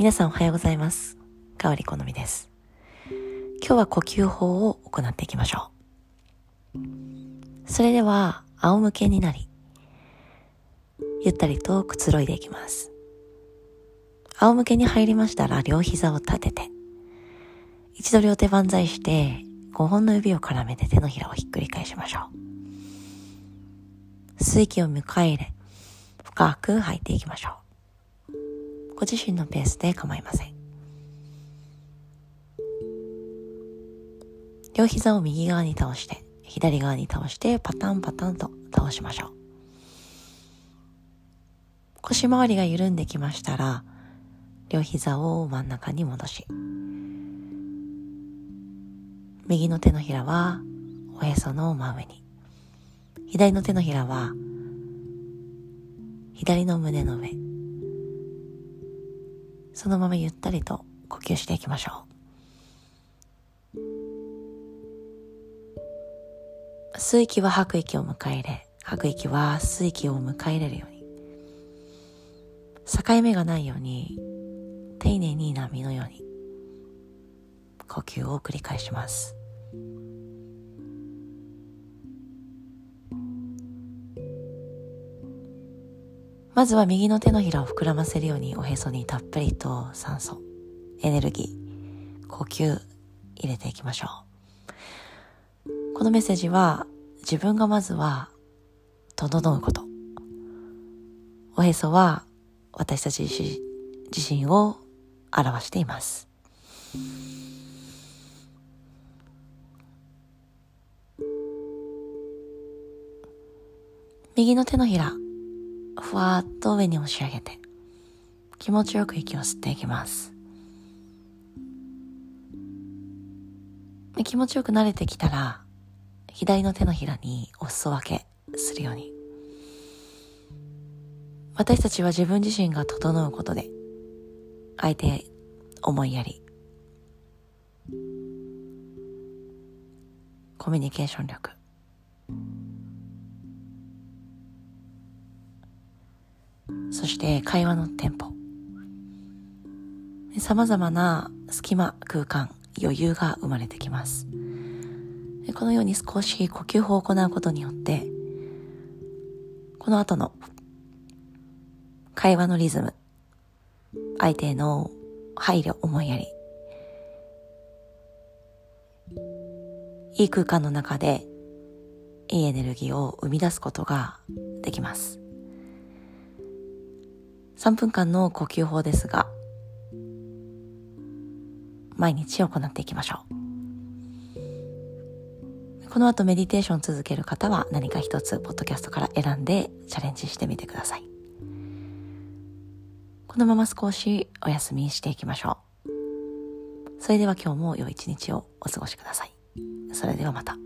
皆さんおはようございます。かわりこのみです。今日は呼吸法を行っていきましょう。それでは、仰向けになり、ゆったりとくつろいでいきます。仰向けに入りましたら、両膝を立てて、一度両手万歳して、5本の指を絡めて手のひらをひっくり返しましょう。吸う息を迎え入れ、深く吐いていきましょう。ご自身のペースで構いません。両膝を右側に倒して、左側に倒して、パタンパタンと倒しましょう。腰回りが緩んできましたら、両膝を真ん中に戻し、右の手のひらはおへその真上に、左の手のひらは左の胸の上、そのままゆったりと呼吸していきましょう。吸息は吐く息を迎え入れ、吐く息は吸う息を迎え入れるように。境目がないように、丁寧に波のように、呼吸を繰り返します。まずは右の手のひらを膨らませるようにおへそにたっぷりと酸素、エネルギー、呼吸入れていきましょう。このメッセージは自分がまずは整うこと。おへそは私たち自身を表しています。右の手のひら、ふわっと上に押し上げて、気持ちよく息を吸っていきます。で気持ちよく慣れてきたら、左の手のひらにお裾分けするように。私たちは自分自身が整うことで、相手思いやり、コミュニケーション力、そして会話のテンポ。様々な隙間、空間、余裕が生まれてきます。このように少し呼吸法を行うことによって、この後の会話のリズム、相手への配慮、思いやり、いい空間の中でいいエネルギーを生み出すことができます。3分間の呼吸法ですが、毎日行っていきましょう。この後メディテーション続ける方は何か一つポッドキャストから選んでチャレンジしてみてください。このまま少しお休みしていきましょう。それでは今日も良い一日をお過ごしください。それではまた。